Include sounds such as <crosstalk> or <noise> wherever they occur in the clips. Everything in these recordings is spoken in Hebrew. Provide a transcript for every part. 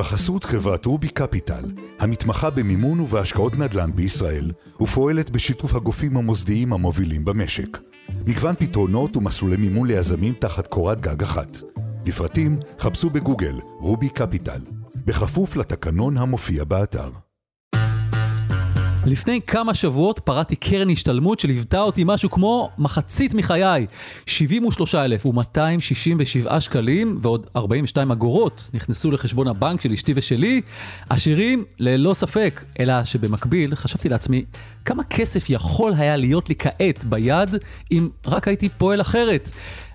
בחסות חברת רובי קפיטל, המתמחה במימון ובהשקעות נדל"ן בישראל, ופועלת בשיתוף הגופים המוסדיים המובילים במשק. מגוון פתרונות ומסלולי מימון ליזמים תחת קורת גג אחת. לפרטים חפשו בגוגל רובי קפיטל, בכפוף לתקנון המופיע באתר. לפני כמה שבועות פרעתי קרן השתלמות שליוותה אותי משהו כמו מחצית מחיי. 73,267 שקלים ועוד 42 אגורות נכנסו לחשבון הבנק של אשתי ושלי. עשירים ללא ספק, אלא שבמקביל חשבתי לעצמי, כמה כסף יכול היה להיות לי כעת ביד אם רק הייתי פועל אחרת?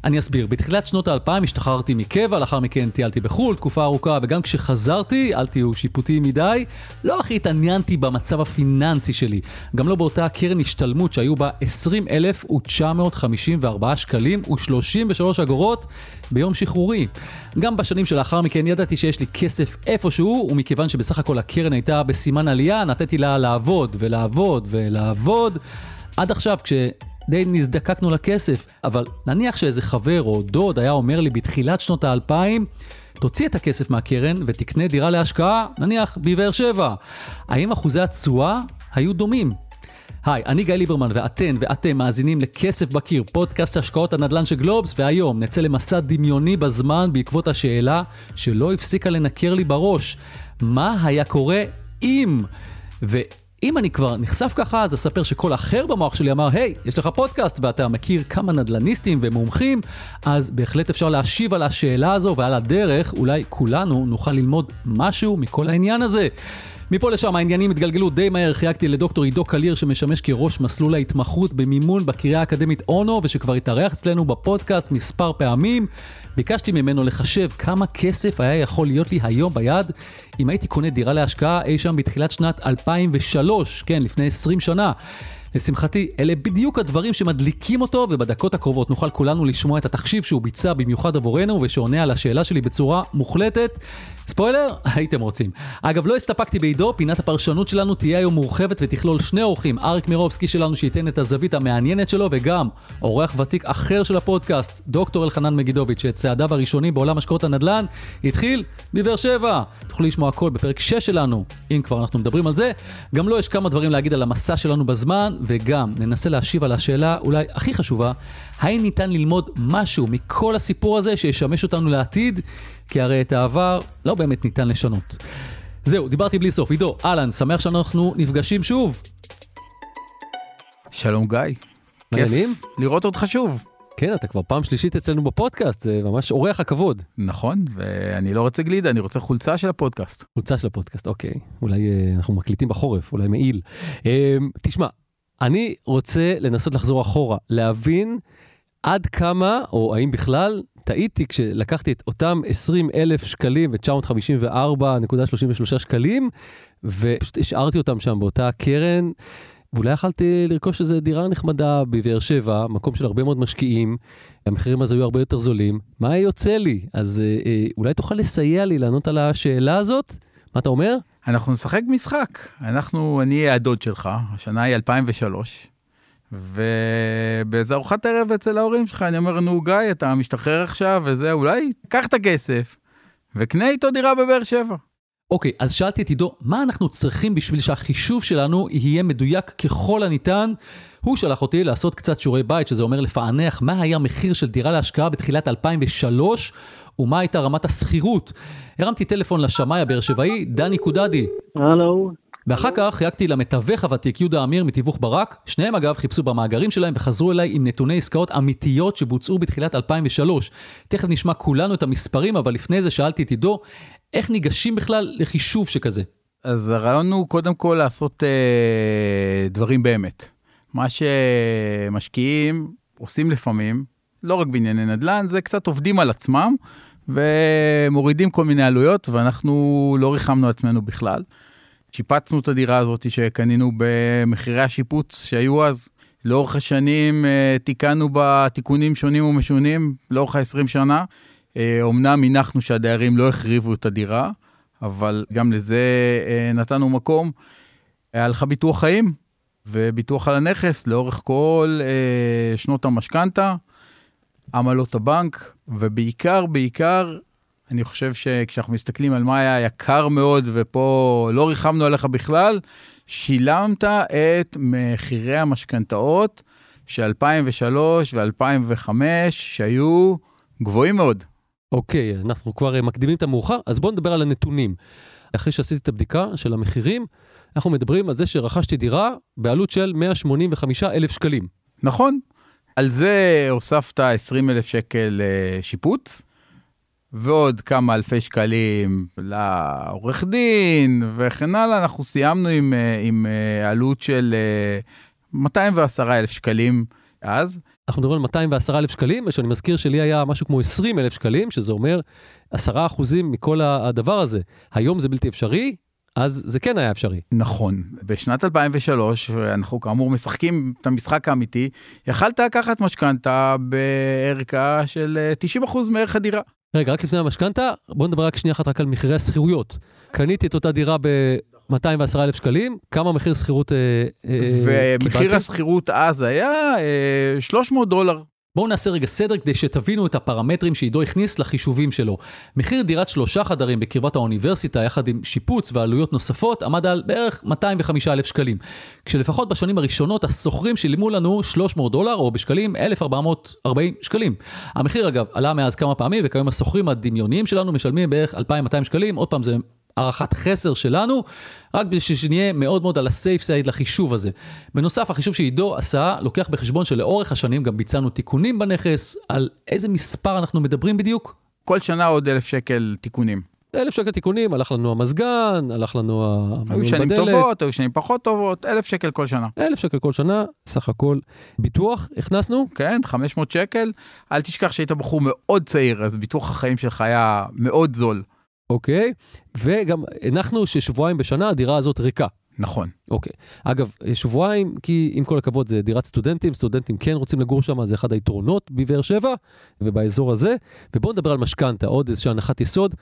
אני אסביר, בתחילת שנות האלפיים השתחררתי מקבע, לאחר מכן טיילתי בחו"ל תקופה ארוכה, וגם כשחזרתי, אל תהיו שיפוטי מדי, לא הכי התעניינתי במצב הפיננסי שלי. גם לא באותה קרן השתלמות שהיו בה 20,954 שקלים ו-33 אגורות ביום שחרורי. גם בשנים שלאחר מכן ידעתי שיש לי כסף איפשהו, ומכיוון שבסך הכל הקרן הייתה בסימן עלייה, נתתי לה לעבוד ולעבוד ולעבוד. עד עכשיו, כש... די נזדקקנו לכסף, אבל נניח שאיזה חבר או דוד היה אומר לי בתחילת שנות האלפיים, תוציא את הכסף מהקרן ותקנה דירה להשקעה, נניח בבאר שבע. האם אחוזי התשואה היו דומים? היי, אני גיא ליברמן ואתן ואתם מאזינים לכסף בקיר, פודקאסט השקעות הנדל"ן של גלובס, והיום נצא למסע דמיוני בזמן בעקבות השאלה שלא הפסיקה לנקר לי בראש. מה היה קורה אם... ו... אם אני כבר נחשף ככה, אז אספר שכל אחר במוח שלי אמר, היי, יש לך פודקאסט ואתה מכיר כמה נדל"ניסטים ומומחים, אז בהחלט אפשר להשיב על השאלה הזו, ועל הדרך אולי כולנו נוכל ללמוד משהו מכל העניין הזה. מפה לשם העניינים התגלגלו די מהר, חייגתי לדוקטור עידו קליר שמשמש כראש מסלול ההתמחות במימון בקריה האקדמית אונו ושכבר התארח אצלנו בפודקאסט מספר פעמים. ביקשתי ממנו לחשב כמה כסף היה יכול להיות לי היום ביד אם הייתי קונה דירה להשקעה אי שם בתחילת שנת 2003, כן, לפני 20 שנה. לשמחתי, אלה בדיוק הדברים שמדליקים אותו, ובדקות הקרובות נוכל כולנו לשמוע את התחשיב שהוא ביצע במיוחד עבורנו, ושעונה על השאלה שלי בצורה מוחלטת. ספוילר, <laughs> הייתם רוצים. אגב, לא הסתפקתי בעידו, פינת הפרשנות שלנו תהיה היום מורחבת ותכלול שני אורחים, אריק מירובסקי שלנו שייתן את הזווית המעניינת שלו, וגם אורח ותיק אחר של הפודקאסט, דוקטור אלחנן מגידוביץ', שאת צעדיו הראשונים בעולם השקעות הנדל"ן התחיל בבאר שבע. תוכלו לשמוע הכל בפרק 6 שלנו, אם כבר אנחנו מדברים על זה. גם לו לא יש כמה דברים להגיד על המסע שלנו בזמן, וגם ננסה להשיב על השאלה אולי הכי חשובה, האם ניתן ללמוד משהו מכל הסיפור הזה שישמש אותנו לעתיד? כי הרי את העבר לא באמת ניתן לשנות. זהו, דיברתי בלי סוף. עידו, אהלן, שמח שאנחנו נפגשים שוב. שלום גיא. כיף לראות אותך שוב. כן, אתה כבר פעם שלישית אצלנו בפודקאסט, זה ממש אורח הכבוד. נכון, ואני לא רוצה גלידה, אני רוצה חולצה של הפודקאסט. חולצה של הפודקאסט, אוקיי. אולי אה, אנחנו מקליטים בחורף, אולי מעיל. אה, תשמע, אני רוצה לנסות לחזור אחורה, להבין עד כמה, או האם בכלל, טעיתי כשלקחתי את אותם 20 אלף שקלים ו-954.33 שקלים, ופשוט השארתי אותם שם באותה קרן. ואולי יכלתי לרכוש איזה דירה נחמדה בבאר שבע, מקום של הרבה מאוד משקיעים, המחירים אז היו הרבה יותר זולים, מה היה יוצא לי? אז אה, אה, אולי תוכל לסייע לי לענות על השאלה הזאת? מה אתה אומר? אנחנו נשחק משחק. אנחנו, אני אהיה הדוד שלך, השנה היא 2003, ובאיזה ארוחת ערב אצל ההורים שלך, אני אומר, נו גיא, אתה משתחרר עכשיו וזה, אולי קח את הכסף וקנה איתו דירה בבאר שבע. אוקיי, אז שאלתי את עידו, מה אנחנו צריכים בשביל שהחישוב שלנו יהיה מדויק ככל הניתן? הוא שלח אותי לעשות קצת שיעורי בית, שזה אומר לפענח מה היה מחיר של דירה להשקעה בתחילת 2003, ומה הייתה רמת השכירות. הרמתי טלפון לשמאי הבאר שבעי, דני קודדי. הלו. ואחר כך חייגתי למתווך הוותיק יהודה אמיר מתיווך ברק, שניהם אגב חיפשו במאגרים שלהם וחזרו אליי עם נתוני עסקאות אמיתיות שבוצעו בתחילת 2003. תכף נשמע כולנו את המספרים, אבל לפני זה שאלתי את עידו, איך ניגשים בכלל לחישוב שכזה? אז הרעיון הוא קודם כל לעשות אה, דברים באמת. מה שמשקיעים עושים לפעמים, לא רק בענייני נדל"ן, זה קצת עובדים על עצמם ומורידים כל מיני עלויות, ואנחנו לא ריחמנו עצמנו בכלל. שיפצנו את הדירה הזאת שקנינו במחירי השיפוץ שהיו אז. לאורך השנים אה, תיקנו בה תיקונים שונים ומשונים, לאורך ה-20 שנה. אומנם אה, הנחנו שהדיירים לא החריבו את הדירה, אבל גם לזה אה, נתנו מקום. היה לך ביטוח חיים וביטוח על הנכס לאורך כל שנות המשכנתה, עמלות הבנק, ובעיקר, בעיקר, אני חושב שכשאנחנו מסתכלים על מה היה יקר מאוד, ופה לא ריחמנו עליך בכלל, שילמת את מחירי המשכנתאות של 2003 ו-2005, שהיו גבוהים מאוד. אוקיי, אנחנו כבר אה, מקדימים את המאוחר, אז בואו נדבר על הנתונים. אחרי שעשיתי את הבדיקה של המחירים, אנחנו מדברים על זה שרכשתי דירה בעלות של 185 אלף שקלים. נכון. על זה הוספת 20 אלף שקל אה, שיפוץ, ועוד כמה אלפי שקלים לעורך דין וכן הלאה, אנחנו סיימנו עם, אה, עם עלות של 210 אלף שקלים אז. אנחנו מדברים על 210 אלף שקלים, ושאני מזכיר שלי היה משהו כמו 20 אלף שקלים, שזה אומר 10 אחוזים מכל הדבר הזה. היום זה בלתי אפשרי, אז זה כן היה אפשרי. נכון. בשנת 2003, אנחנו כאמור משחקים את המשחק האמיתי, יכלת לקחת משכנתה בערכה של 90% מערך הדירה. רגע, רק לפני המשכנתה, בוא נדבר רק שנייה אחת רק על מחירי השכירויות. קניתי את אותה דירה ב-210 אלף שקלים, כמה מחיר שכירות אה, אה, ומחיר קיבלתי? השכירות אז היה אה, 300 דולר. בואו נעשה רגע סדר כדי שתבינו את הפרמטרים שעידו הכניס לחישובים שלו. מחיר דירת שלושה חדרים בקרבת האוניברסיטה יחד עם שיפוץ ועלויות נוספות עמד על בערך 205 אלף שקלים. כשלפחות בשנים הראשונות השוכרים שילמו לנו 300 דולר או בשקלים 1,440 שקלים. המחיר אגב עלה מאז כמה פעמים וכיום השוכרים הדמיוניים שלנו משלמים בערך 2,200 שקלים, עוד פעם זה הערכת חסר שלנו, רק בשביל שנהיה מאוד מאוד על הסייף סייד לחישוב הזה. בנוסף, החישוב שעידו עשה, לוקח בחשבון שלאורך השנים גם ביצענו תיקונים בנכס, על איזה מספר אנחנו מדברים בדיוק? כל שנה עוד אלף שקל תיקונים. אלף שקל תיקונים, הלך לנו המזגן, הלך לנו המנעול בדלת. היו שנים טובות, היו שנים פחות טובות, אלף שקל כל שנה. אלף שקל כל שנה, סך הכל. ביטוח, הכנסנו? כן, 500 שקל. אל תשכח שהיית בחור מאוד צעיר, אז ביטוח החיים שלך היה מאוד זול. אוקיי? וגם הנחנו ששבועיים בשנה הדירה הזאת ריקה. נכון. אוקיי. אגב, שבועיים, כי עם כל הכבוד זה דירת סטודנטים, סטודנטים כן רוצים לגור שם, זה אחד היתרונות בבאר שבע ובאזור הזה. ובואו נדבר על משכנתה, עוד איזושהי הנחת יסוד.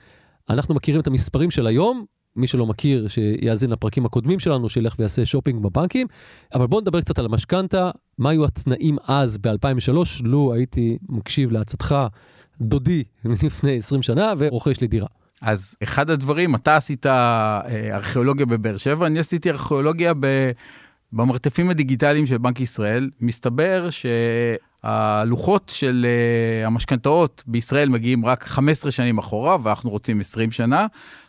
אנחנו מכירים את המספרים של היום, מי שלא מכיר, שיאזין לפרקים הקודמים שלנו, שילך ויעשה שופינג בבנקים. אבל בואו נדבר קצת על המשכנתה, מה היו התנאים אז ב-2003, לו הייתי מקשיב לעצתך, דודי, <laughs> מלפני 20 שנה, ורוכש לי דירה. אז אחד הדברים, אתה עשית אה, ארכיאולוגיה בבאר שבע, אני עשיתי ארכיאולוגיה ב... במרתפים הדיגיטליים של בנק ישראל. מסתבר שהלוחות של אה, המשכנתאות בישראל מגיעים רק 15 שנים אחורה, ואנחנו רוצים 20 שנה.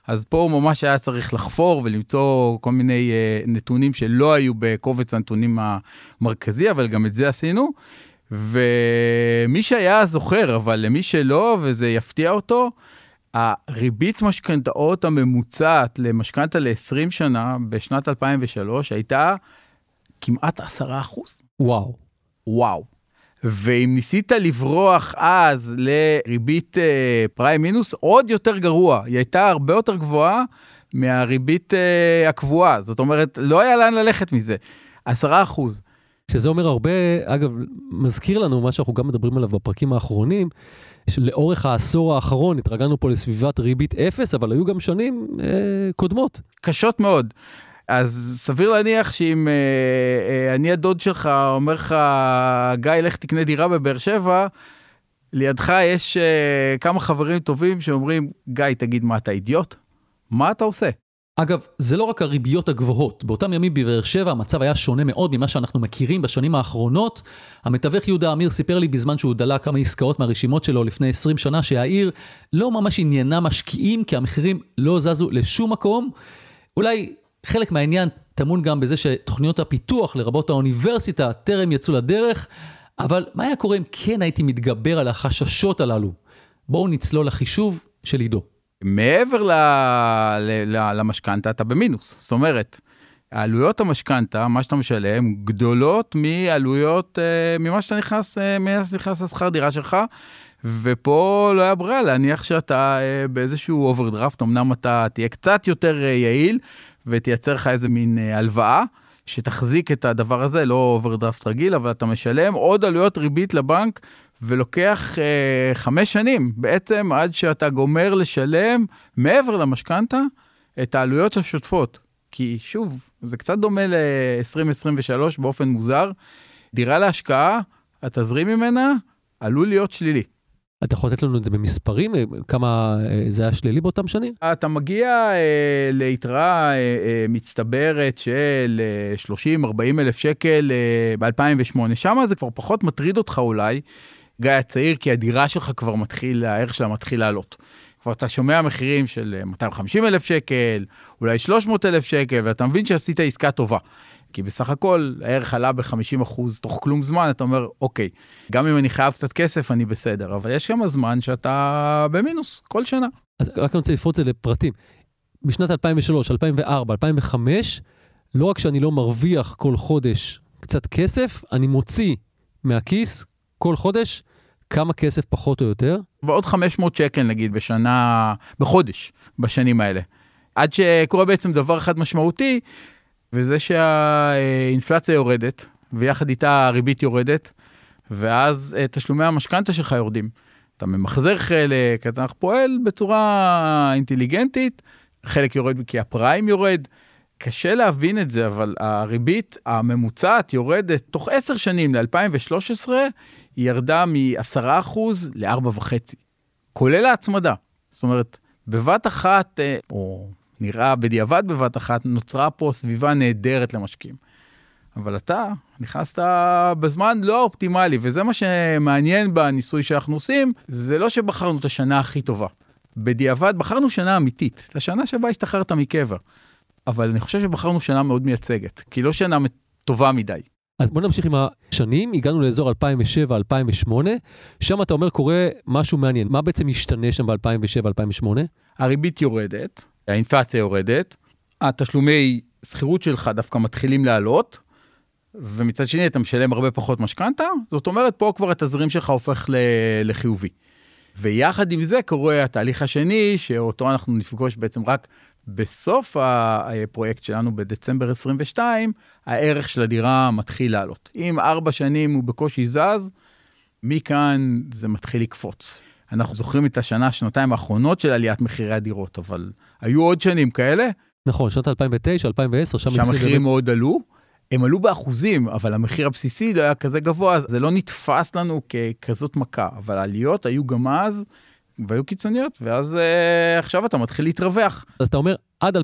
אז פה ממש היה צריך לחפור ולמצוא כל מיני אה, נתונים שלא היו בקובץ הנתונים המרכזי, אבל גם את זה עשינו. ומי שהיה זוכר, אבל למי שלא, וזה יפתיע אותו, הריבית משכנתאות הממוצעת למשכנתה ל-20 שנה בשנת 2003 הייתה כמעט 10 אחוז. וואו. וואו. ואם ניסית לברוח אז לריבית אה, פריים מינוס, עוד יותר גרוע. היא הייתה הרבה יותר גבוהה מהריבית אה, הקבועה. זאת אומרת, לא היה לאן ללכת מזה. 10 אחוז. שזה אומר הרבה, אגב, מזכיר לנו מה שאנחנו גם מדברים עליו בפרקים האחרונים, שלאורך העשור האחרון התרגלנו פה לסביבת ריבית אפס, אבל היו גם שנים אה, קודמות. קשות מאוד. אז סביר להניח שאם אה, אה, אני הדוד שלך אומר לך, גיא, לך תקנה דירה בבאר שבע, לידך יש אה, כמה חברים טובים שאומרים, גיא, תגיד, מה אתה אידיוט? מה אתה עושה? אגב, זה לא רק הריביות הגבוהות, באותם ימים בבאר שבע המצב היה שונה מאוד ממה שאנחנו מכירים בשנים האחרונות. המתווך יהודה אמיר סיפר לי בזמן שהוא דלה כמה עסקאות מהרשימות שלו לפני 20 שנה שהעיר לא ממש עניינה משקיעים כי המחירים לא זזו לשום מקום. אולי חלק מהעניין טמון גם בזה שתוכניות הפיתוח לרבות האוניברסיטה טרם יצאו לדרך, אבל מה היה קורה אם כן הייתי מתגבר על החששות הללו? בואו נצלול לחישוב של עידו. מעבר ל, ל, ל, למשכנתה אתה במינוס, זאת אומרת, העלויות המשכנתה, מה שאתה משלם, גדולות מעלויות, אה, ממה שאתה נכנס, אה, ממה שאתה נכנס לשכר דירה שלך, ופה לא היה ברירה להניח שאתה אה, באיזשהו אוברדרפט, אמנם אתה תהיה קצת יותר יעיל ותייצר לך איזה מין הלוואה. שתחזיק את הדבר הזה, לא אוברדרפט רגיל, אבל אתה משלם עוד עלויות ריבית לבנק ולוקח אה, חמש שנים בעצם עד שאתה גומר לשלם מעבר למשכנתה את העלויות השוטפות. כי שוב, זה קצת דומה ל-2023 באופן מוזר. דירה להשקעה, התזרים ממנה עלול להיות שלילי. אתה יכול לתת לנו את זה במספרים? אה, כמה אה, זה היה שלילי באותם שנים? אתה מגיע אה, ליתרה אה, אה, מצטברת של אה, 30-40 אלף שקל אה, ב-2008, שם זה כבר פחות מטריד אותך אולי, גיא הצעיר, כי הדירה שלך כבר מתחיל, הערך שלה מתחיל לעלות. כבר אתה שומע מחירים של 250 אה, אלף שקל, אולי 300 אלף שקל, ואתה מבין שעשית עסקה טובה. כי בסך הכל הערך עלה ב-50% תוך כלום זמן, אתה אומר, אוקיי, גם אם אני חייב קצת כסף, אני בסדר, אבל יש כמה זמן שאתה במינוס, כל שנה. אז רק אני רוצה לפרוט את זה לפרטים. בשנת 2003, 2004, 2005, לא רק שאני לא מרוויח כל חודש קצת כסף, אני מוציא מהכיס כל חודש כמה כסף פחות או יותר. ועוד 500 שקל נגיד בשנה, בחודש, בשנים האלה. עד שקורה בעצם דבר אחד משמעותי, וזה שהאינפלציה יורדת, ויחד איתה הריבית יורדת, ואז אה, תשלומי המשכנתה שלך יורדים. אתה ממחזר חלק, אתה פועל בצורה אינטליגנטית, חלק יורד כי הפריים יורד. קשה להבין את זה, אבל הריבית הממוצעת יורדת תוך עשר שנים ל-2013, היא ירדה מ-10% ל-4.5, כולל ההצמדה. זאת אומרת, בבת אחת, אה, או נראה בדיעבד בבת אחת, נוצרה פה סביבה נהדרת למשקיעים. אבל אתה נכנסת בזמן לא אופטימלי, וזה מה שמעניין בניסוי שאנחנו עושים, זה לא שבחרנו את השנה הכי טובה. בדיעבד בחרנו שנה אמיתית, לשנה שבה השתחררת מקבע. אבל אני חושב שבחרנו שנה מאוד מייצגת, כי לא שנה טובה מדי. אז בוא נמשיך עם השנים, הגענו לאזור 2007-2008, שם אתה אומר קורה משהו מעניין. מה בעצם השתנה שם ב-2007-2008? הריבית יורדת, האינפלציה יורדת, התשלומי שכירות שלך דווקא מתחילים לעלות, ומצד שני אתה משלם הרבה פחות משכנתה, זאת אומרת פה כבר התזרים שלך הופך לחיובי. ויחד עם זה קורה התהליך השני, שאותו אנחנו נפגוש בעצם רק בסוף הפרויקט שלנו בדצמבר 22, הערך של הדירה מתחיל לעלות. אם ארבע שנים הוא בקושי זז, מכאן זה מתחיל לקפוץ. אנחנו זוכרים את השנה, שנתיים האחרונות של עליית מחירי הדירות, אבל היו עוד שנים כאלה. נכון, שנת 2009, 2010, שם המחירים מאוד עלו. הם עלו באחוזים, אבל המחיר הבסיסי לא היה כזה גבוה, זה לא נתפס לנו ככזאת מכה, אבל העליות היו גם אז, והיו קיצוניות, ואז אה, עכשיו אתה מתחיל להתרווח. אז אתה אומר, עד 2007-2008,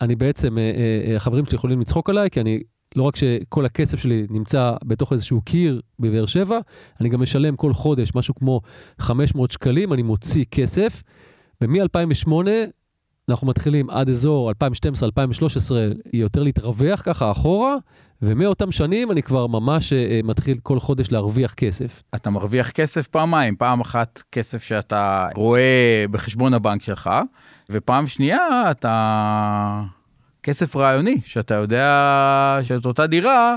אני בעצם, אה, אה, החברים שלי יכולים לצחוק עליי, כי אני, לא רק שכל הכסף שלי נמצא בתוך איזשהו קיר בבאר שבע, אני גם משלם כל חודש משהו כמו 500 שקלים, אני מוציא כסף, ומ-2008 אנחנו מתחילים עד אזור 2012-2013 יותר להתרווח ככה אחורה, ומאותם שנים אני כבר ממש uh, מתחיל כל חודש להרוויח כסף. אתה מרוויח כסף פעמיים, פעם אחת כסף שאתה רואה בחשבון הבנק שלך, ופעם שנייה אתה כסף רעיוני, שאתה יודע שאת אותה דירה,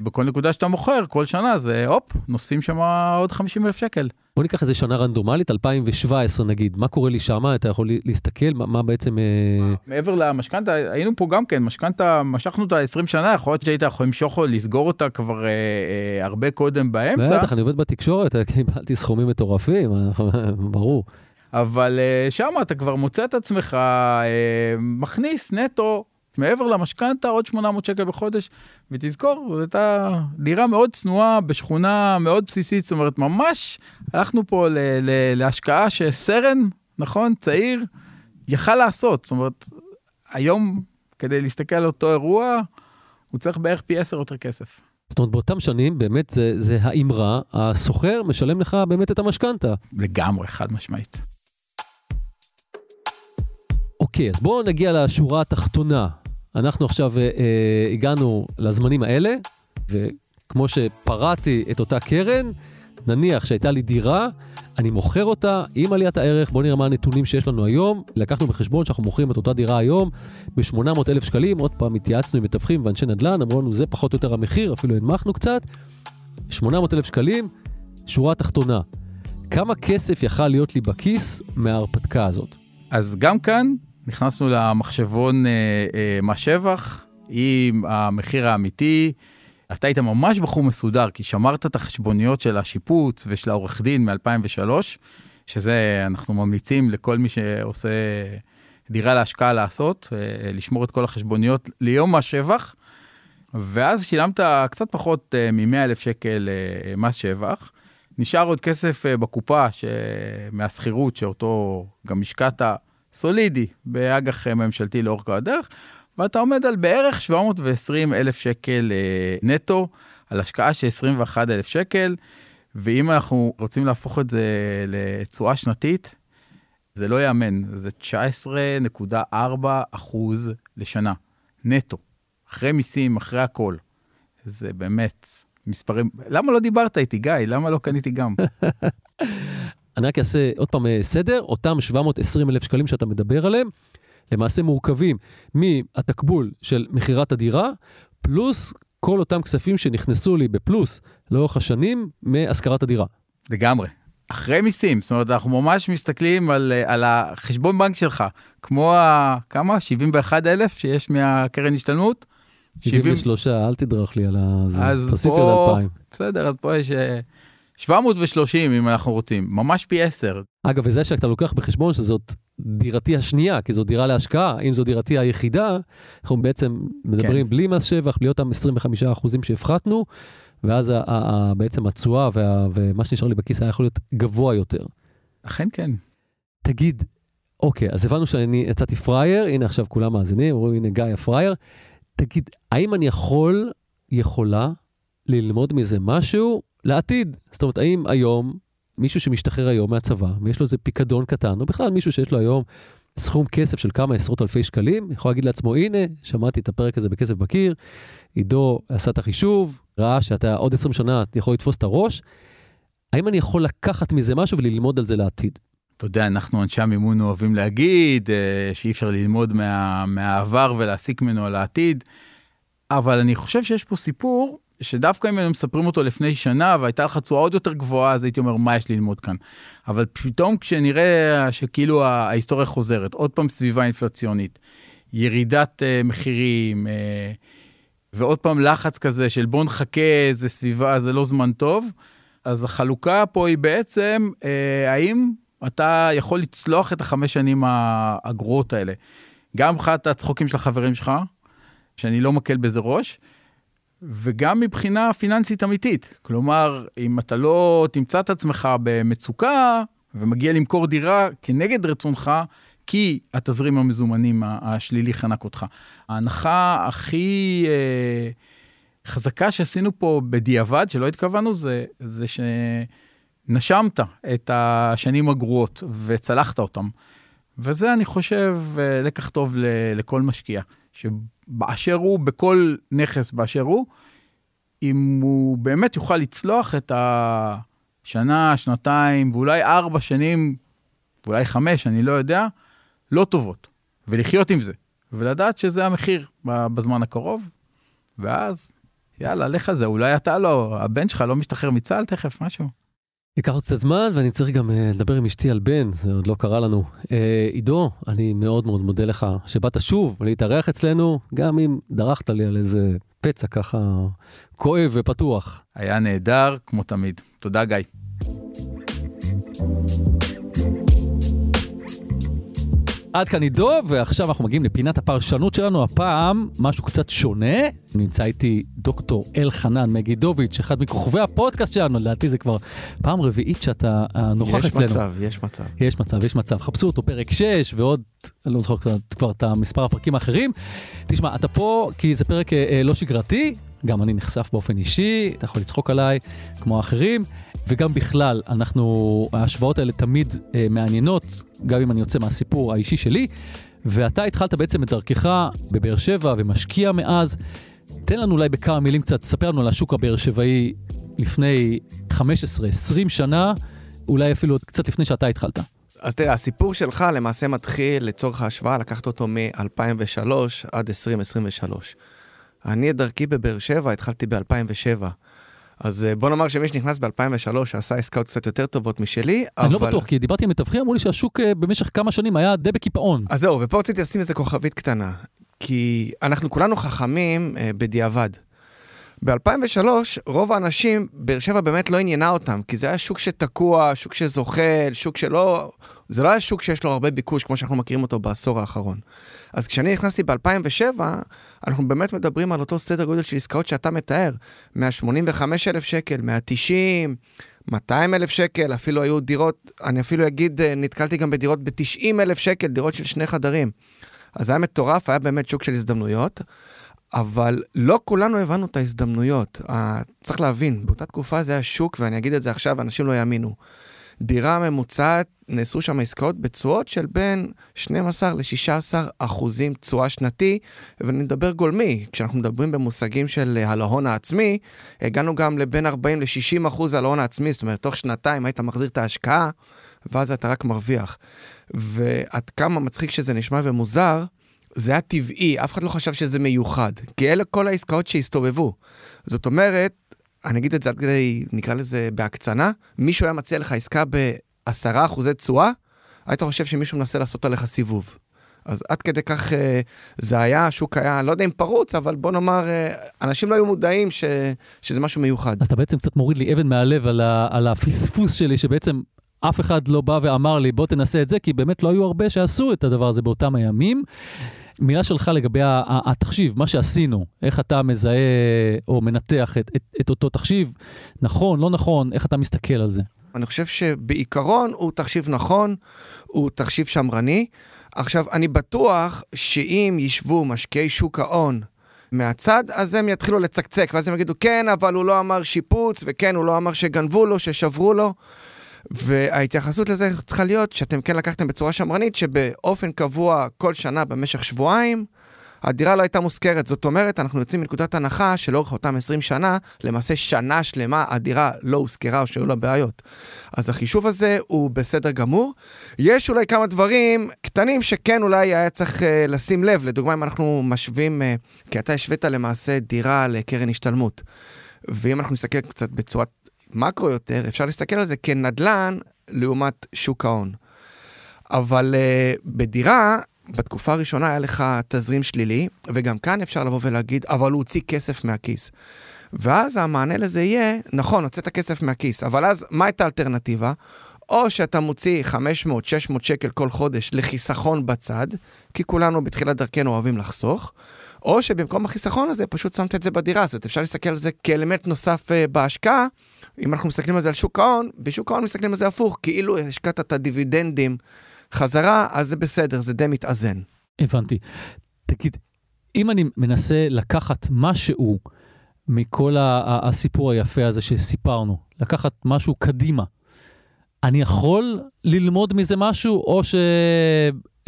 בכל נקודה שאתה מוכר, כל שנה זה הופ, נוספים שם עוד 50 אלף שקל. בוא ניקח איזה שנה רנדומלית, 2017 נגיד, מה קורה לי שם? אתה יכול להסתכל, מה, מה בעצם... אה... מעבר למשכנתה, היינו פה גם כן, משכנתה, משכנו אותה 20 שנה, יכול להיות שהיית יכול למשוך או לסגור אותה כבר אה, אה, הרבה קודם באמצע. בטח, אני עובד בתקשורת, קיבלתי סכומים מטורפים, <laughs> ברור. אבל אה, שם אתה כבר מוצא את עצמך אה, מכניס נטו מעבר למשכנתה עוד 800 שקל בחודש, ותזכור, זו הייתה דירה מאוד צנועה בשכונה מאוד בסיסית, זאת אומרת, ממש הלכנו פה ל- ל- להשקעה שסרן, נכון, צעיר, יכל לעשות. זאת אומרת, היום, כדי להסתכל על אותו אירוע, הוא צריך בערך פי 10 יותר כסף. זאת אומרת, באותם שנים, באמת, זה, זה האמרה, הסוחר משלם לך באמת את המשכנתה. לגמרי, חד משמעית. אוקיי, אז בואו נגיע לשורה התחתונה. אנחנו עכשיו אה, אה, הגענו לזמנים האלה, וכמו שפרעתי את אותה קרן, נניח שהייתה לי דירה, אני מוכר אותה עם עליית הערך, בואו נראה מה הנתונים שיש לנו היום. לקחנו בחשבון שאנחנו מוכרים את אותה דירה היום ב-800 אלף שקלים, עוד פעם התייעצנו עם מתווכים ואנשי נדל"ן, אמרו לנו זה פחות או יותר המחיר, אפילו הנמכנו קצת. 800 אלף שקלים, שורה תחתונה. כמה כסף יכל להיות לי בכיס מההרפתקה הזאת? אז גם כאן נכנסנו למחשבון אה, אה, מס שבח עם המחיר האמיתי. אתה היית ממש בחור מסודר, כי שמרת את החשבוניות של השיפוץ ושל העורך דין מ-2003, שזה אנחנו ממליצים לכל מי שעושה דירה להשקעה לעשות, אה, לשמור את כל החשבוניות ליום מס שבח, ואז שילמת קצת פחות מ-100 אלף שקל מס שבח. נשאר עוד כסף אה, בקופה ש... מהשכירות שאותו גם השקעת סולידי באג"ח ממשלתי לאורך כל הדרך, ואתה עומד על בערך 720 אלף שקל אה, נטו, על השקעה של 21 אלף שקל, ואם אנחנו רוצים להפוך את זה לתשואה שנתית, זה לא ייאמן, זה 19.4 אחוז לשנה, נטו, אחרי מיסים, אחרי הכל. זה באמת מספרים, למה לא דיברת איתי, גיא? למה לא קניתי גם? <laughs> אני רק אעשה עוד פעם אה, סדר, אותם 720 אלף שקלים שאתה מדבר עליהם, למעשה מורכבים מהתקבול של מכירת הדירה, פלוס כל אותם כספים שנכנסו לי בפלוס לאורך השנים מהשכרת הדירה. לגמרי. אחרי מיסים, זאת אומרת, אנחנו ממש מסתכלים על, אה, על החשבון בנק שלך, כמו ה... כמה? 71 אלף שיש מהקרן השתלמות? 73, אל תדרך לי על ה... אז תוסיף לי עוד 2,000. בסדר, אז פה יש אה, 730 אם אנחנו רוצים, ממש פי 10. אגב, וזה שאתה לוקח בחשבון שזאת דירתי השנייה, כי זו דירה להשקעה, אם זו דירתי היחידה, אנחנו בעצם מדברים כן. בלי מס שבח, בלי אותם 25% שהפחתנו, ואז ה- ה- ה- בעצם התשואה וה- ומה שנשאר לי בכיס היה יכול להיות גבוה יותר. אכן כן. תגיד, אוקיי, אז הבנו שאני יצאתי פראייר, הנה עכשיו כולם מאזינים, אומרים, הנה גיא הפראייר. תגיד, האם אני יכול, יכולה, ללמוד מזה משהו לעתיד? זאת אומרת, האם היום, מישהו שמשתחרר היום מהצבא, ויש לו איזה פיקדון קטן, או בכלל מישהו שיש לו היום סכום כסף של כמה עשרות אלפי שקלים, יכול להגיד לעצמו, הנה, שמעתי את הפרק הזה בכסף בקיר, עידו עשה את החישוב, ראה שאתה עוד 20 שנה יכול לתפוס את הראש, האם אני יכול לקחת מזה משהו וללמוד על זה לעתיד? אתה יודע, אנחנו אנשי המימון אוהבים להגיד אה, שאי אפשר ללמוד מה, מהעבר ולהסיק ממנו על העתיד, אבל אני חושב שיש פה סיפור שדווקא אם היינו מספרים אותו לפני שנה והייתה לך תשואה עוד יותר גבוהה, אז הייתי אומר, מה יש ללמוד כאן? אבל פתאום כשנראה שכאילו ההיסטוריה חוזרת, עוד פעם סביבה אינפלציונית, ירידת אה, מחירים, אה, ועוד פעם לחץ כזה של בוא נחכה, זה סביבה, זה לא זמן טוב, אז החלוקה פה היא בעצם, אה, האם אתה יכול לצלוח את החמש שנים הגרועות האלה. גם מבחינת הצחוקים של החברים שלך, שאני לא מקל בזה ראש, וגם מבחינה פיננסית אמיתית. כלומר, אם אתה לא תמצא את עצמך במצוקה ומגיע למכור דירה כנגד רצונך, כי התזרים המזומנים השלילי חנק אותך. ההנחה הכי אה, חזקה שעשינו פה בדיעבד, שלא התכוונו, זה, זה שנשמת את השנים הגרועות וצלחת אותם. וזה, אני חושב, אה, לקח טוב לכל משקיע, שבאשר הוא, בכל נכס באשר הוא, אם הוא באמת יוכל לצלוח את השנה, שנתיים, ואולי ארבע שנים, ואולי חמש, אני לא יודע, לא טובות, ולחיות עם זה, ולדעת שזה המחיר בזמן הקרוב, ואז, יאללה, לך על זה, אולי אתה לא, הבן שלך לא משתחרר מצה"ל תכף, משהו. ייקח עוד קצת זמן, ואני צריך גם אה, לדבר עם אשתי על בן, זה עוד לא קרה לנו. אה, עידו, אני מאוד מאוד מודה לך שבאת שוב להתארח אצלנו, גם אם דרכת לי על איזה פצע ככה כואב ופתוח. היה נהדר, כמו תמיד. תודה, גיא. עד כאן עידו, ועכשיו אנחנו מגיעים לפינת הפרשנות שלנו, הפעם משהו קצת שונה. נמצא איתי דוקטור אלחנן מגידוביץ', אחד מכוכבי הפודקאסט שלנו, לדעתי זה כבר פעם רביעית שאתה אה, נוכח יש אצלנו. מצב, יש מצב. יש מצב, יש מצב. חפשו אותו פרק 6 ועוד, אני לא זוכר כבר- את המספר הפרקים האחרים. תשמע, אתה פה כי זה פרק אה, לא שגרתי, גם אני נחשף באופן אישי, אתה יכול לצחוק עליי כמו האחרים, וגם בכלל, אנחנו, ההשוואות האלה תמיד אה, מעניינות, גם אם אני יוצא מהסיפור האישי שלי. ואתה התחלת בעצם את דרכך בבאר שבע ומשקיע מאז. תן לנו אולי בכמה מילים קצת, ספר לנו על השוק הבאר שבעי לפני 15-20 שנה, אולי אפילו קצת לפני שאתה התחלת. אז תראה, הסיפור שלך למעשה מתחיל לצורך ההשוואה, לקחת אותו מ-2003 עד 2023. אני את דרכי בבאר שבע התחלתי ב-2007. אז אה, בוא נאמר שמי שנכנס ב-2003 עשה עסקאות קצת יותר טובות משלי, אבל... אני לא בטוח, כי דיברתי עם מתווכים, אמרו לי שהשוק אה, במשך כמה שנים היה די בקיפאון. אז זהו, ופה רציתי לשים איזה כוכבית קטנה, כי אנחנו כולנו חכמים אה, בדיעבד. ב-2003, רוב האנשים, באר שבע באמת לא עניינה אותם, כי זה היה שוק שתקוע, שוק שזוחל, שוק שלא... זה לא היה שוק שיש לו הרבה ביקוש, כמו שאנחנו מכירים אותו בעשור האחרון. אז כשאני נכנסתי ב-2007, אנחנו באמת מדברים על אותו סדר גודל של עסקאות שאתה מתאר, 185,000 שקל, 190, 200 אלף שקל, אפילו היו דירות, אני אפילו אגיד, אה, נתקלתי גם בדירות ב-90 אלף שקל, דירות של שני חדרים. אז היה מטורף, היה באמת שוק של הזדמנויות, אבל לא כולנו הבנו את ההזדמנויות. Uh, צריך להבין, באותה תקופה זה היה שוק, ואני אגיד את זה עכשיו, אנשים לא יאמינו. דירה ממוצעת, נעשו שם עסקאות בתשואות של בין 12 ל-16 אחוזים תשואה שנתי, ואני מדבר גולמי, כשאנחנו מדברים במושגים של על ההון העצמי, הגענו גם לבין 40 ל-60 אחוז על ההון העצמי, זאת אומרת, תוך שנתיים היית מחזיר את ההשקעה, ואז אתה רק מרוויח. ועד כמה מצחיק שזה נשמע ומוזר, זה היה טבעי, אף אחד לא חשב שזה מיוחד, כי אלה כל העסקאות שהסתובבו. זאת אומרת, אני אגיד את זה עד כדי, נקרא לזה בהקצנה, מישהו היה מציע לך עסקה בעשרה אחוזי תשואה, היית חושב שמישהו מנסה לעשות עליך סיבוב. אז עד כדי כך אה, זה היה, השוק היה, לא יודע אם פרוץ, אבל בוא נאמר, אה, אנשים לא היו מודעים ש, שזה משהו מיוחד. אז אתה בעצם קצת מוריד לי אבן מהלב על, ה, על הפספוס שלי, שבעצם אף אחד לא בא ואמר לי, בוא תנסה את זה, כי באמת לא היו הרבה שעשו את הדבר הזה באותם הימים. מילה שלך לגבי התחשיב, מה שעשינו, איך אתה מזהה או מנתח את, את, את אותו תחשיב, נכון, לא נכון, איך אתה מסתכל על זה? אני חושב שבעיקרון הוא תחשיב נכון, הוא תחשיב שמרני. עכשיו, אני בטוח שאם ישבו משקיעי שוק ההון מהצד, אז הם יתחילו לצקצק, ואז הם יגידו, כן, אבל הוא לא אמר שיפוץ, וכן, הוא לא אמר שגנבו לו, ששברו לו. וההתייחסות לזה צריכה להיות שאתם כן לקחתם בצורה שמרנית, שבאופן קבוע כל שנה במשך שבועיים, הדירה לא הייתה מושכרת. זאת אומרת, אנחנו יוצאים מנקודת הנחה שלאורך אותם 20 שנה, למעשה שנה שלמה הדירה לא הושכרה או שהיו לה בעיות. אז החישוב הזה הוא בסדר גמור. יש אולי כמה דברים קטנים שכן אולי היה צריך uh, לשים לב. לדוגמה, אם אנחנו משווים, uh, כי אתה השווית למעשה דירה לקרן השתלמות. ואם אנחנו נסתכל קצת בצורת מקרו יותר, אפשר להסתכל על זה כנדל"ן לעומת שוק ההון. אבל uh, בדירה, בתקופה הראשונה היה לך תזרים שלילי, וגם כאן אפשר לבוא ולהגיד, אבל הוא הוציא כסף מהכיס. ואז המענה לזה יהיה, נכון, הוצאת כסף מהכיס, אבל אז מה הייתה האלטרנטיבה? או שאתה מוציא 500-600 שקל כל חודש לחיסכון בצד, כי כולנו בתחילת דרכנו אוהבים לחסוך, או שבמקום החיסכון הזה פשוט שמת את זה בדירה, זאת אומרת אפשר להסתכל על זה כאלמנט נוסף uh, בהשקעה, אם אנחנו מסתכלים על זה על שוק ההון, בשוק ההון מסתכלים על זה הפוך, כאילו השקעת את הדיבידנדים חזרה, אז זה בסדר, זה די מתאזן. הבנתי. תגיד, אם אני מנסה לקחת משהו מכל הסיפור היפה הזה שסיפרנו, לקחת משהו קדימה, אני יכול ללמוד מזה משהו, או שצריך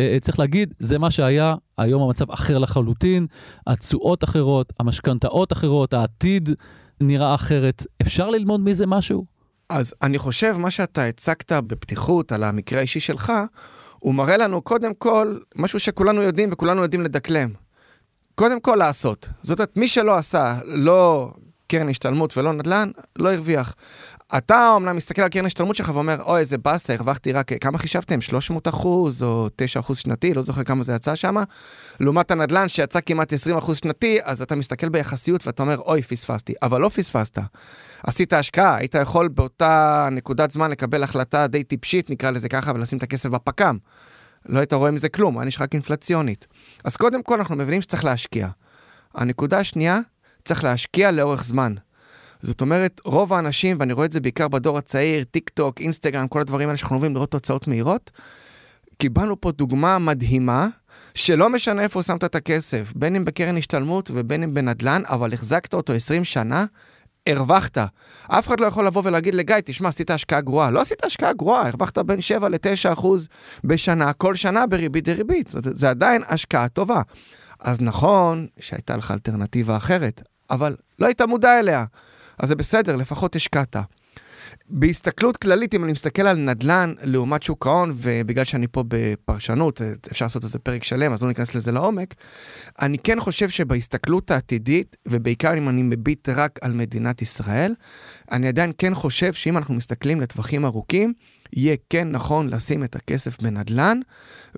אה, אה, להגיד, זה מה שהיה, היום המצב אחר לחלוטין, התשואות אחרות, המשכנתאות אחרות, העתיד נראה אחרת. אפשר ללמוד מזה משהו? אז אני חושב, מה שאתה הצגת בפתיחות על המקרה האישי שלך, הוא מראה לנו קודם כל משהו שכולנו יודעים וכולנו יודעים לדקלם. קודם כל לעשות. זאת אומרת, מי שלא עשה, לא קרן השתלמות ולא נדל"ן, לא הרוויח. אתה אומנם מסתכל על קרן השתלמות שלך ואומר, אוי, איזה באסה, הרווחתי רק, כמה חישבתם? 300 אחוז או 9 אחוז שנתי? לא זוכר כמה זה יצא שם. לעומת הנדל"ן שיצא כמעט 20 אחוז שנתי, אז אתה מסתכל ביחסיות ואתה אומר, אוי, פספסתי. אבל לא פספסת. עשית השקעה, היית יכול באותה נקודת זמן לקבל החלטה די טיפשית, נקרא לזה ככה, ולשים את הכסף בפק"ם. לא היית רואה מזה כלום, היה נשאר רק אינפלציונית. אז קודם כל אנחנו מבינים שצריך להשקיע. הנקודה השנייה, צריך להשקיע לאורך זמן. זאת אומרת, רוב האנשים, ואני רואה את זה בעיקר בדור הצעיר, טיק טוק, אינסטגרם, כל הדברים האלה שאנחנו אוהבים לראות תוצאות מהירות, קיבלנו פה דוגמה מדהימה, שלא משנה איפה שמת את הכסף, בין אם בקרן השתלמות ובין אם בנדל"ן, אבל החזקת אותו 20 שנה, הרווחת. אף אחד לא יכול לבוא ולהגיד לגיא, תשמע, עשית השקעה גרועה. לא עשית השקעה גרועה, הרווחת בין 7 ל-9 אחוז בשנה, כל שנה בריבית דריבית. זה, זה עדיין השקעה טובה. אז נכון שהייתה לך אלטרנטיבה אחרת, אבל לא היית מודע אליה. אז זה בסדר, לפחות השקעת. בהסתכלות כללית, אם אני מסתכל על נדל"ן לעומת שוק ההון, ובגלל שאני פה בפרשנות, אפשר לעשות איזה פרק שלם, אז לא ניכנס לזה לעומק, אני כן חושב שבהסתכלות העתידית, ובעיקר אם אני מביט רק על מדינת ישראל, אני עדיין כן חושב שאם אנחנו מסתכלים לטווחים ארוכים, יהיה כן נכון לשים את הכסף בנדל"ן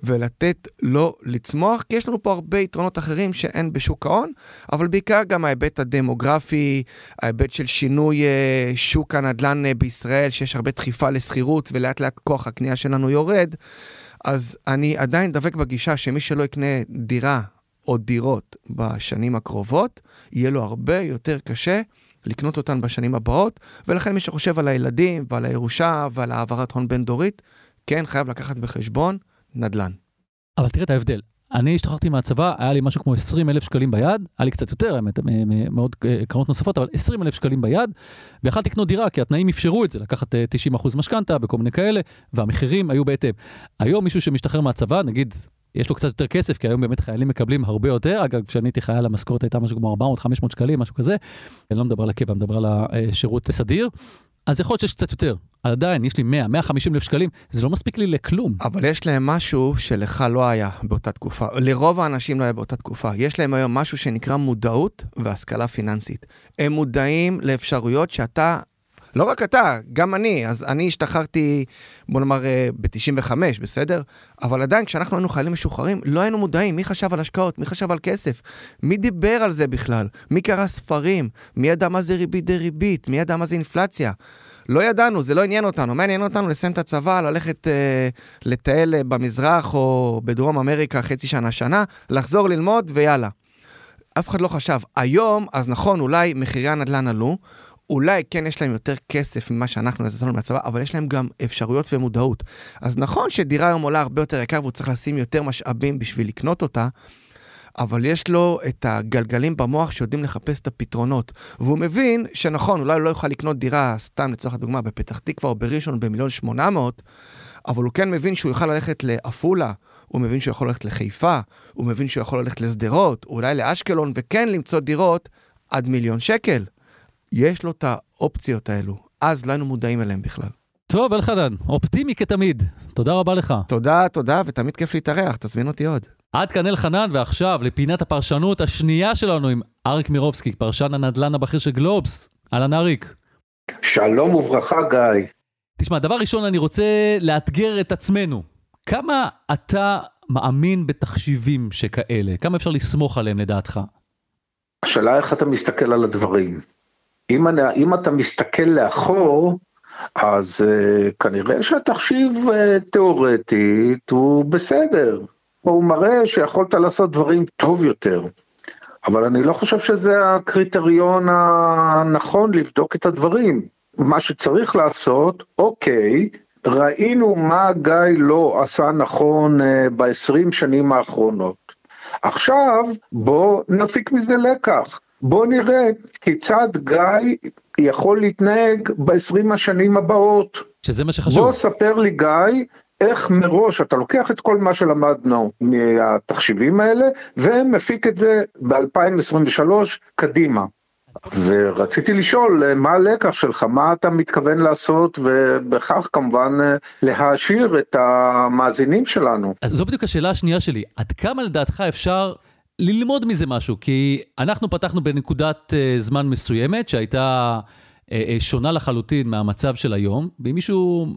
ולתת לו לצמוח, כי יש לנו פה הרבה יתרונות אחרים שאין בשוק ההון, אבל בעיקר גם ההיבט הדמוגרפי, ההיבט של שינוי uh, שוק הנדל"ן uh, בישראל, שיש הרבה דחיפה לשכירות ולאט לאט כוח הקנייה שלנו יורד. אז אני עדיין דבק בגישה שמי שלא יקנה דירה או דירות בשנים הקרובות, יהיה לו הרבה יותר קשה לקנות אותן בשנים הבאות, ולכן מי שחושב על הילדים ועל הירושה ועל העברת הון בין דורית, כן חייב לקחת בחשבון נדל"ן. אבל תראה את ההבדל. אני השתחררתי מהצבא, היה לי משהו כמו 20 אלף שקלים ביד, היה לי קצת יותר, האמת, מאוד אה, קרנות נוספות, אבל 20 אלף שקלים ביד, ויכלתי לקנות דירה, כי התנאים אפשרו את זה, לקחת 90 אה, אחוז משכנתה וכל מיני כאלה, והמחירים היו בהתאם. היום מישהו שמשתחרר מהצבא, נגיד, יש לו קצת יותר כסף, כי היום באמת חיילים מקבלים הרבה יותר. אגב, כשאני הייתי חייל, המשכורת הייתה משהו כמו 400-500 שקלים, משהו כזה. אני לא מדבר על הקבע, אני מדבר על השירות סדיר. אז יכול להיות שיש קצת יותר. עדיין, יש לי 100, 150 אלף שקלים, זה לא מספיק לי לכלום. אבל יש להם משהו שלך לא היה באותה תקופה, לרוב האנשים לא היה באותה תקופה. יש להם היום משהו שנקרא מודעות והשכלה פיננסית. הם מודעים לאפשרויות שאתה לא רק אתה, גם אני. אז אני השתחררתי, בוא נאמר, אה, ב-95, בסדר? אבל עדיין, כשאנחנו היינו חיילים משוחררים, לא היינו מודעים. מי חשב על השקעות? מי חשב על כסף? מי דיבר על זה בכלל? מי קרא ספרים? מי ידע מה זה ריבית דריבית? מי ידע מה זה אינפלציה? לא ידענו, זה לא עניין אותנו. מה עניין אותנו? לסיים את הצבא, ללכת אה, לטייל אה, במזרח או בדרום אמריקה חצי שנה, שנה, לחזור ללמוד ויאללה. אף אחד לא חשב. היום, אז נכון, אולי מחירי הנדל"ן עלו, אולי כן יש להם יותר כסף ממה שאנחנו נתנו מהצבא, אבל יש להם גם אפשרויות ומודעות. אז נכון שדירה היום עולה הרבה יותר יקר והוא צריך לשים יותר משאבים בשביל לקנות אותה, אבל יש לו את הגלגלים במוח שיודעים לחפש את הפתרונות. והוא מבין שנכון, אולי הוא לא יוכל לקנות דירה, סתם לצורך הדוגמה, בפתח תקווה או בראשון במיליון שמונה מאות, אבל הוא כן מבין שהוא יוכל ללכת לעפולה, הוא מבין שהוא יכול ללכת לחיפה, הוא מבין שהוא יכול ללכת לשדרות, אולי לאשקלון, וכן למצוא דירות עד מיליון שקל. יש לו את האופציות האלו, אז לא היינו מודעים אליהם בכלל. טוב, אלחנן, אופטימי כתמיד. תודה רבה לך. תודה, תודה, ותמיד כיף להתארח, תזמין אותי עוד. עד כאן אלחנן, ועכשיו לפינת הפרשנות השנייה שלנו עם אריק מירובסקי, פרשן הנדל"ן הבכיר של גלובס. אהלן אריק. שלום וברכה, גיא. תשמע, דבר ראשון, אני רוצה לאתגר את עצמנו. כמה אתה מאמין בתחשיבים שכאלה? כמה אפשר לסמוך עליהם לדעתך? השאלה איך אתה מסתכל על הדברים. אם, אני, אם אתה מסתכל לאחור, אז uh, כנראה שהתחשיב uh, תיאורטית הוא בסדר, הוא מראה שיכולת לעשות דברים טוב יותר. אבל אני לא חושב שזה הקריטריון הנכון לבדוק את הדברים. מה שצריך לעשות, אוקיי, ראינו מה גיא לא עשה נכון uh, ב-20 שנים האחרונות. עכשיו בוא נפיק מזה לקח. בוא נראה כיצד גיא יכול להתנהג ב-20 השנים הבאות. שזה מה שחשוב. בוא ספר לי גיא, איך מראש אתה לוקח את כל מה שלמדנו מהתחשיבים האלה ומפיק את זה ב-2023 קדימה. ורציתי לשאול מה הלקח שלך, מה אתה מתכוון לעשות ובכך כמובן להעשיר את המאזינים שלנו. אז זו בדיוק השאלה השנייה שלי, עד כמה לדעתך אפשר ללמוד מזה משהו, כי אנחנו פתחנו בנקודת uh, זמן מסוימת שהייתה uh, uh, שונה לחלוטין מהמצב של היום, ואם מישהו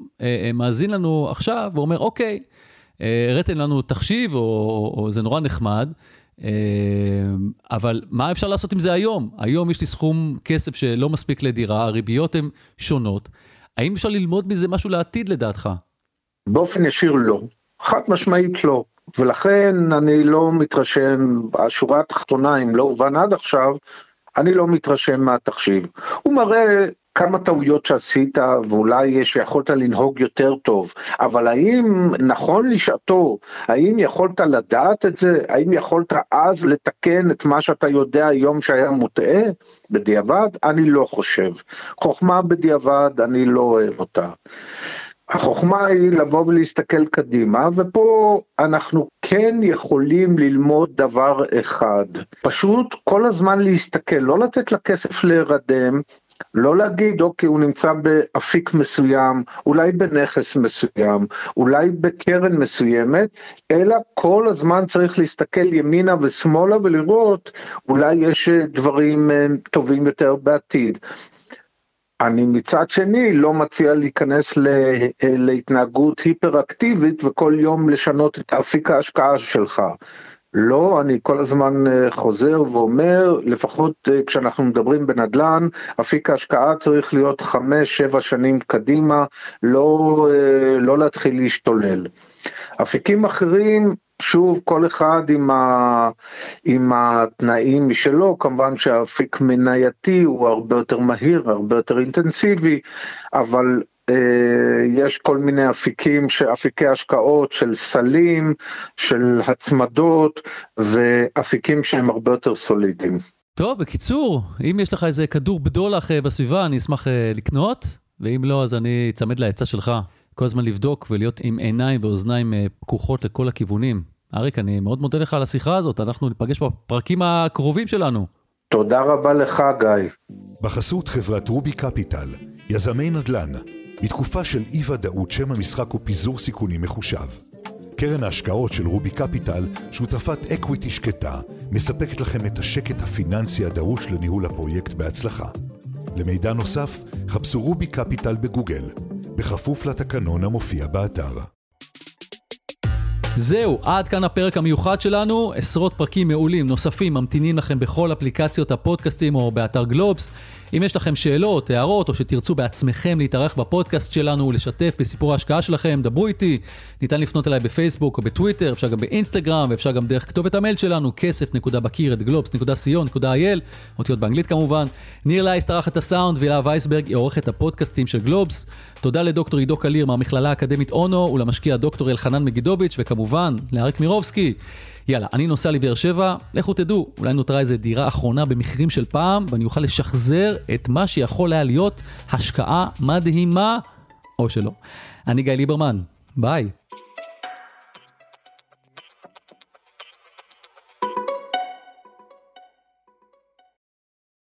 מאזין לנו עכשיו ואומר, אוקיי, הראיתם לנו תחשיב, או, או, או זה נורא נחמד, אבל מה אפשר לעשות עם זה היום? היום יש לי סכום כסף שלא מספיק לדירה, הריביות הן שונות. האם אפשר ללמוד מזה משהו לעתיד לדעתך? באופן ישיר לא. חד משמעית לא. ולכן אני לא מתרשם, השורה התחתונה, אם לא הובן עד עכשיו, אני לא מתרשם מהתחשיב. הוא מראה כמה טעויות שעשית ואולי שיכולת לנהוג יותר טוב, אבל האם נכון לשעתו, האם יכולת לדעת את זה? האם יכולת אז לתקן את מה שאתה יודע היום שהיה מוטעה? בדיעבד? אני לא חושב. חוכמה בדיעבד, אני לא אוהב אותה. החוכמה היא לבוא ולהסתכל קדימה, ופה אנחנו כן יכולים ללמוד דבר אחד, פשוט כל הזמן להסתכל, לא לתת לכסף להירדם, לא להגיד אוקיי הוא נמצא באפיק מסוים, אולי בנכס מסוים, אולי בקרן מסוימת, אלא כל הזמן צריך להסתכל ימינה ושמאלה ולראות אולי יש דברים אה, טובים יותר בעתיד. אני מצד שני לא מציע להיכנס להתנהגות היפראקטיבית וכל יום לשנות את אפיק ההשקעה שלך. לא, אני כל הזמן אה, חוזר ואומר, לפחות אה, כשאנחנו מדברים בנדל"ן, אפיק ההשקעה צריך להיות חמש, שבע שנים קדימה, לא, אה, לא להתחיל להשתולל. אפיקים אחרים, שוב, כל אחד עם, ה, עם התנאים משלו, כמובן שהאפיק מנייתי הוא הרבה יותר מהיר, הרבה יותר אינטנסיבי, אבל אה, יש כל מיני אפיקים, אפיקי השקעות של סלים, של הצמדות, ואפיקים שהם הרבה יותר סולידיים. טוב, בקיצור, אם יש לך איזה כדור בדולח אה, בסביבה, אני אשמח אה, לקנות, ואם לא, אז אני אצמד לעצה שלך. כל הזמן לבדוק ולהיות עם עיניים ואוזניים פקוחות לכל הכיוונים. אריק, אני מאוד מודה לך על השיחה הזאת, אנחנו ניפגש בפרקים הקרובים שלנו. תודה רבה לך, גיא. בחסות חברת רובי קפיטל, יזמי נדל"ן, בתקופה של אי-ודאות שם המשחק הוא פיזור סיכונים מחושב. קרן ההשקעות של רובי קפיטל, שותפת equity שקטה, מספקת לכם את השקט הפיננסי הדרוש לניהול הפרויקט בהצלחה. למידע נוסף, חפשו רובי קפיטל בגוגל, בכפוף לתקנון המופיע באתר. זהו, עד כאן הפרק המיוחד שלנו. עשרות פרקים מעולים נוספים ממתינים לכם בכל אפליקציות הפודקאסטים או באתר גלובס. אם יש לכם שאלות, הערות, או שתרצו בעצמכם להתארח בפודקאסט שלנו ולשתף בסיפור ההשקעה שלכם, דברו איתי. ניתן לפנות אליי בפייסבוק או בטוויטר, אפשר גם באינסטגרם, ואפשר גם דרך כתובת המייל שלנו, כסף.בקיר@גלובס.co.il, אותיות באנגלית כמובן. ניר לייס טרח את הסאונד, והילה וייסברג היא עורכת הפודקאסטים של גלובס. תודה לדוקטור עידו קליר מהמכללה האקדמית אונו, ולמשקיע דוקטור אלחנן מגידוביץ', וכמובן, לאריק מירובסקי. יאללה, אני נוסע לבאר שבע, לכו תדעו, אולי נותרה איזה דירה אחרונה במחירים של פעם, ואני אוכל לשחזר את מה שיכול היה להיות השקעה מדהימה, או שלא. אני גיא ליברמן, ביי.